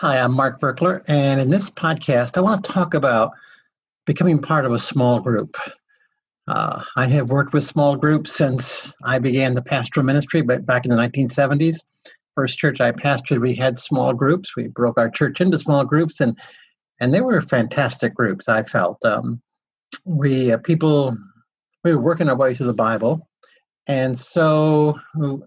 Hi, I'm Mark Virkler, and in this podcast, I want to talk about becoming part of a small group. Uh, I have worked with small groups since I began the pastoral ministry, but back in the 1970s. First church I pastored, we had small groups. We broke our church into small groups, and and they were fantastic groups. I felt um, we uh, people we were working our way through the Bible, and so,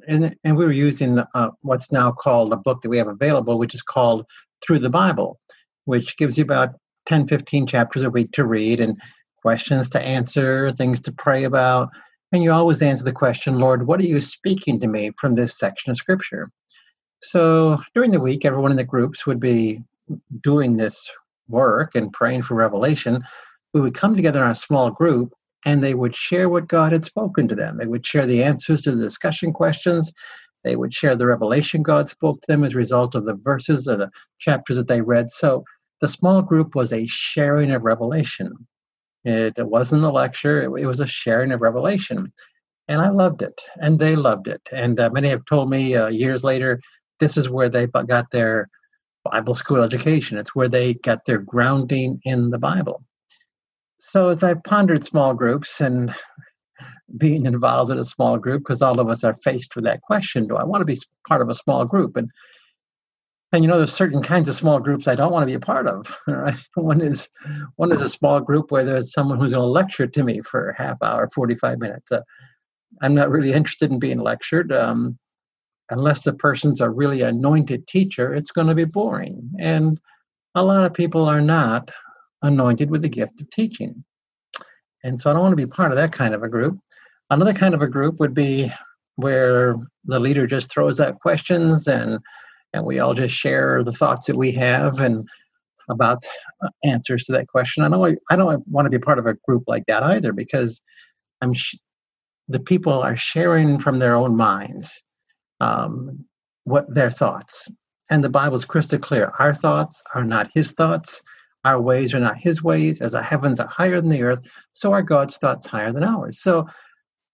and, and we were using uh, what's now called a book that we have available, which is called Through the Bible, which gives you about 10, 15 chapters a week to read and questions to answer, things to pray about. And you always answer the question, Lord, what are you speaking to me from this section of Scripture? So during the week, everyone in the groups would be doing this work and praying for revelation. We would come together in a small group and they would share what God had spoken to them. They would share the answers to the discussion questions. They would share the revelation God spoke to them as a result of the verses or the chapters that they read. So the small group was a sharing of revelation. It, wasn't a lecture, it, was a sharing of revelation. And I loved it, and they loved it. And uh, many have told me uh, years later, this is where they got their Bible school education. It's where they got their grounding in the Bible. So as I pondered small groups and being involved in a small group, because all of us are faced with that question: Do I want to be part of a small group? And and you know, there's certain kinds of small groups I don't want to be a part of. Right? One is one is a small group where there's someone who's going to lecture to me for a half hour, 45 minutes. Uh, I'm not really interested in being lectured. Um, unless the person's a really anointed teacher, it's going to be boring. And a lot of people are not anointed with the gift of teaching. And so I don't want to be part of that kind of a group. Another kind of a group would be where the leader just throws out questions and and we all just share the thoughts that we have and about answers to that question. I don't I don't want to be part of a group like that either because I'm sh- the people are sharing from their own minds um, what their thoughts. And the Bible's crystal clear. Our thoughts are not his thoughts. Our ways are not his ways. As the heavens are higher than the earth, so are God's thoughts higher than ours. So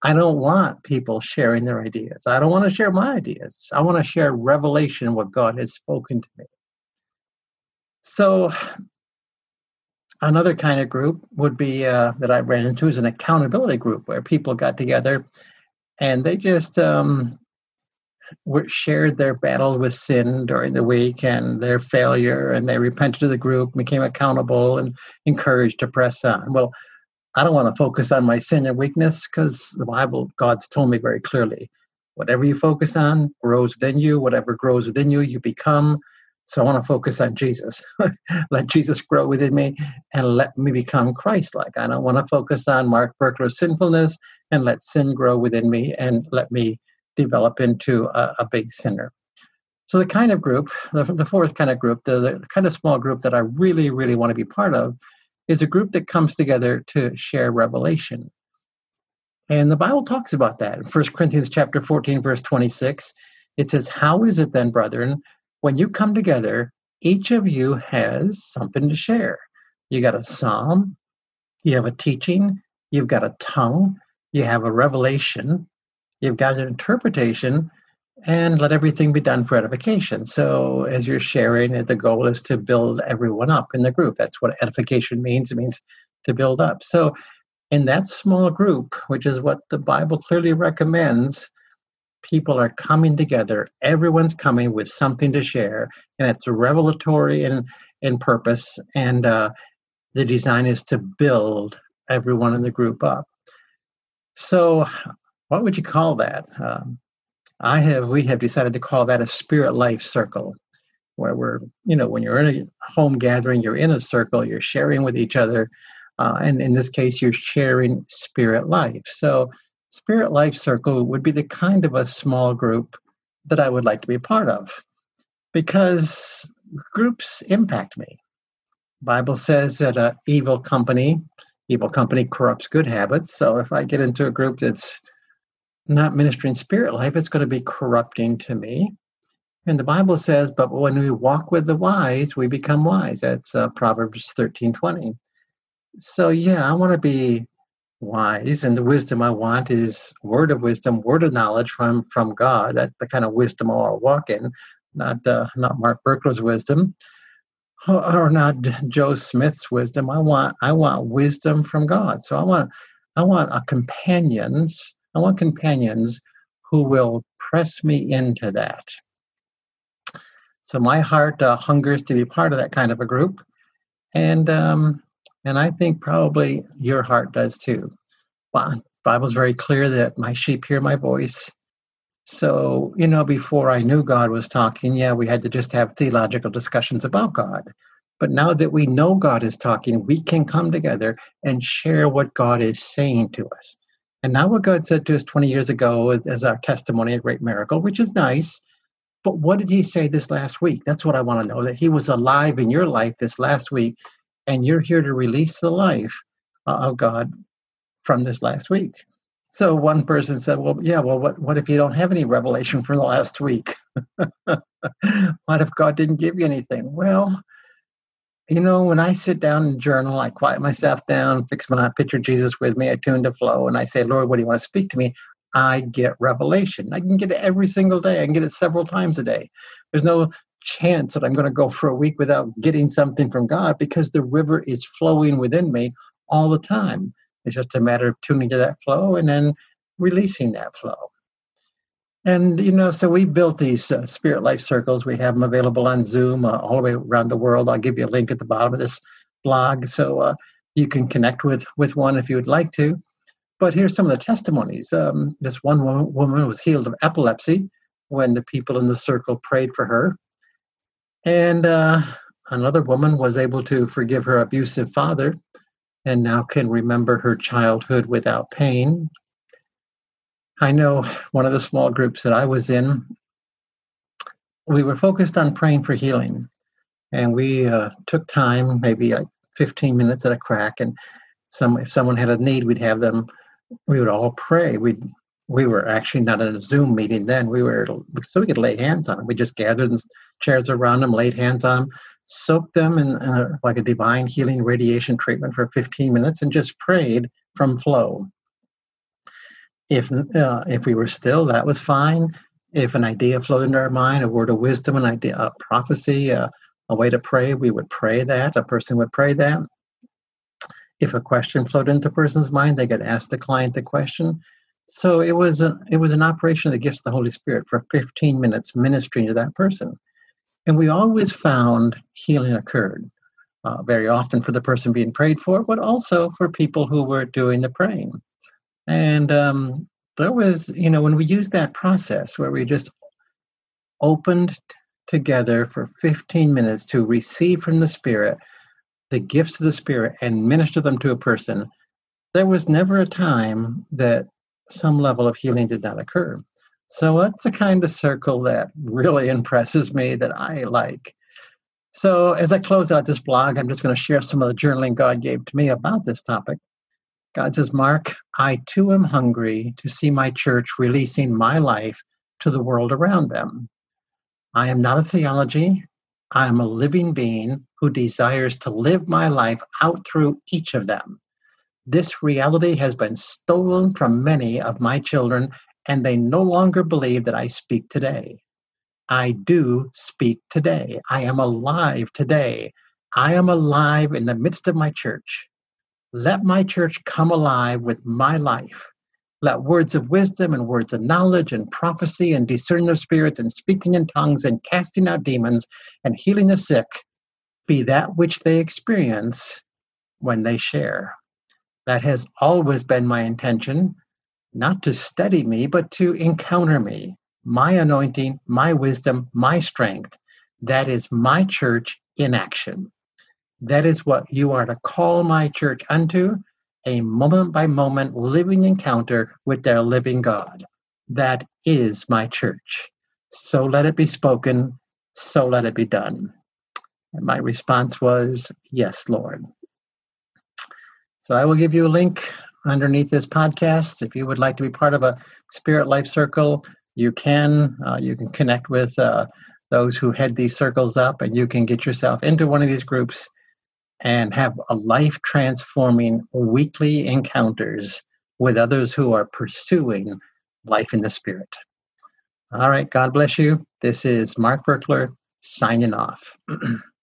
I don't want people sharing their ideas. I don't want to share my ideas. I want to share revelation, what God has spoken to me. So another kind of group would be uh, that I ran into is an accountability group where people got together and they just um, shared their battle with sin during the week and their failure, and they repented to the group, became accountable, and encouraged to press on. Well, I don't want to focus on my sin and weakness because the Bible, God's told me very clearly whatever you focus on grows within you, whatever grows within you, you become. So I want to focus on Jesus. let Jesus grow within me and let me become Christ like. I don't want to focus on Mark Virkler's sinfulness and let sin grow within me and let me develop into a, a big sinner. So the kind of group, the, the fourth kind of group, the, the kind of small group that I really, really want to be part of, is a group that comes together to share revelation. And the Bible talks about that. In 1 Corinthians chapter 14, verse 26, it says, How is it then, brethren, when you come together, each of you has something to share. You got a psalm, you have a teaching, you've got a tongue, you have a revelation, you've got an interpretation and let everything be done for edification. So, as you're sharing the goal is to build everyone up in the group. That's what edification means. It means to build up. So, in that small group, which is what the Bible clearly recommends, people are coming together. Everyone's coming with something to share, and it's revelatory in, in purpose. And uh, the design is to build everyone in the group up. So, what would you call that? Um, I have we have decided to call that a spirit life circle, where we're you know when you're in a home gathering, you're in a circle, you're sharing with each other, uh, and in this case, you're sharing spirit life. So, spirit life circle would be the kind of a small group that I would like to be a part of, because groups impact me. Bible says that a evil company, evil company corrupts good habits. So if I get into a group that's not ministering spirit life, it's going to be corrupting to me. And the Bible says, but when we walk with the wise, we become wise. That's uh, Proverbs 13 20. So, yeah, I want to be wise, and the wisdom I want is word of wisdom, word of knowledge from, from God. That's the kind of wisdom I'll walk in. not uh, not Mark Virkler's wisdom, or not Joe Smith's wisdom. I want I want wisdom from God. So I want I want a companions. I want companions who will press me into that. So my heart uh, hungers to be part of that kind of a group, and um, and I think probably your heart does too. Well, Bible's very clear that my sheep hear my voice. So, you know, before I knew God was talking, yeah, we had to just have theological discussions about God. But now that we know God is talking, we can come together and share what God is saying to us. And now, what God said to us 20 years ago is our testimony, a great miracle, which is nice. But what did He say this last week? That's what I want to know that He was alive in your life this last week, and you're here to release the life uh, of God from this last week. So one person said, "Well, yeah, well, what what if you don't have any revelation from the last week? what if God didn't give you anything?" Well, you know, when I sit down and journal, I quiet myself down, fix my picture Jesus with me, I tune to flow, and I say, "Lord, what do you want to speak to me?" I get revelation. I can get it every single day. I can get it several times a day. There's no chance that I'm going to go for a week without getting something from God because the river is flowing within me all the time. It's just a matter of tuning to that flow and then releasing that flow. And, you know, so we built these uh, spirit life circles. We have them available on Zoom uh, all the way around the world. I'll give you a link at the bottom of this blog so uh, you can connect with, with one if you would like to. But here's some of the testimonies. Um, this one woman, woman was healed of epilepsy when the people in the circle prayed for her. And uh, another woman was able to forgive her abusive father and now can remember her childhood without pain. I know one of the small groups that I was in, we were focused on praying for healing. And we uh, took time, maybe like 15 minutes at a crack. And some, if someone had a need, we'd have them, we would all pray. We'd, we were actually not in a Zoom meeting then. We were, so we could lay hands on them. We just gathered in chairs around them, laid hands on them, soaked them in uh, like a divine healing radiation treatment for 15 minutes and just prayed from flow. If, uh, if we were still, that was fine. If an idea flowed into our mind, a word of wisdom, an idea, a prophecy, uh, a way to pray, we would pray that. A person would pray that. If a question flowed into a person's mind, they could ask the client the question. So it was an it was an operation of the gifts of the Holy Spirit for 15 minutes ministering to that person. And we always found healing occurred uh, very often for the person being prayed for, but also for people who were doing the praying. And um, there was, you know, when we used that process where we just opened together for 15 minutes to receive from the Spirit the gifts of the Spirit and minister them to a person, there was never a time that some level of healing did not occur. So that's a kind of circle that really impresses me that I like. So as I close out this blog, I'm just going to share some of the journaling God gave to me about this topic. God says, Mark, I too am hungry to see my church releasing my life to the world around them. I am not a theology. I am a living being who desires to live my life out through each of them. This reality has been stolen from many of my children and they no longer believe that I speak today. I do speak today. I am alive today. I am alive in the midst of my church. Let my church come alive with my life. Let words of wisdom and words of knowledge and prophecy and discerning of spirits and speaking in tongues and casting out demons and healing the sick be that which they experience when they share. That has always been my intention not to study me, but to encounter me, my anointing, my wisdom, my strength. That is my church in action. That is what you are to call my church unto a moment by moment living encounter with their living God. That is my church. So let it be spoken, so let it be done. And my response was, Yes, Lord. So I will give you a link underneath this podcast. If you would like to be part of a Spirit Life Circle, you can. Uh, you can connect with uh, those who head these circles up, and you can get yourself into one of these groups and have a life transforming weekly encounters with others who are pursuing life in the Spirit. All right, God bless you. This is Mark Virkler signing off.